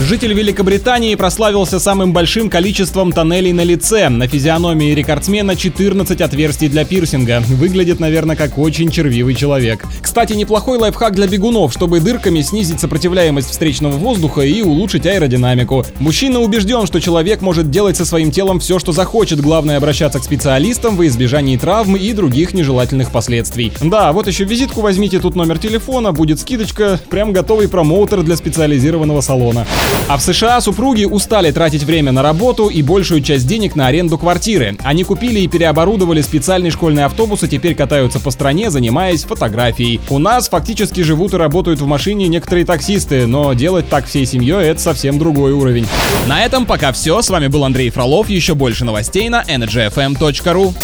Житель Великобритании прославился самым большим количеством тоннелей на лице. На физиономии рекордсмена 14 отверстий для пирсинга. Выглядит, наверное, как очень червивый человек. Кстати, неплохой лайфхак для бегунов, чтобы дырками снизить сопротивляемость встречного воздуха и улучшить аэродинамику. Мужчина убежден, что человек может делать со своим телом все, что захочет. Главное обращаться к специалистам во избежании травм и других нежелательных последствий. Да, вот еще визитку возьмите, тут номер телефона, будет скидочка, прям готовый промоутер для специализированного салона. А в США супруги устали тратить время на работу и большую часть денег на аренду квартиры. Они купили и переоборудовали специальный школьный автобус и теперь катаются по стране, занимаясь фотографией. У нас фактически живут и работают в машине некоторые таксисты, но делать так всей семьей это совсем другой уровень. На этом пока все. С вами был Андрей Фролов. Еще больше новостей на energyfm.ru.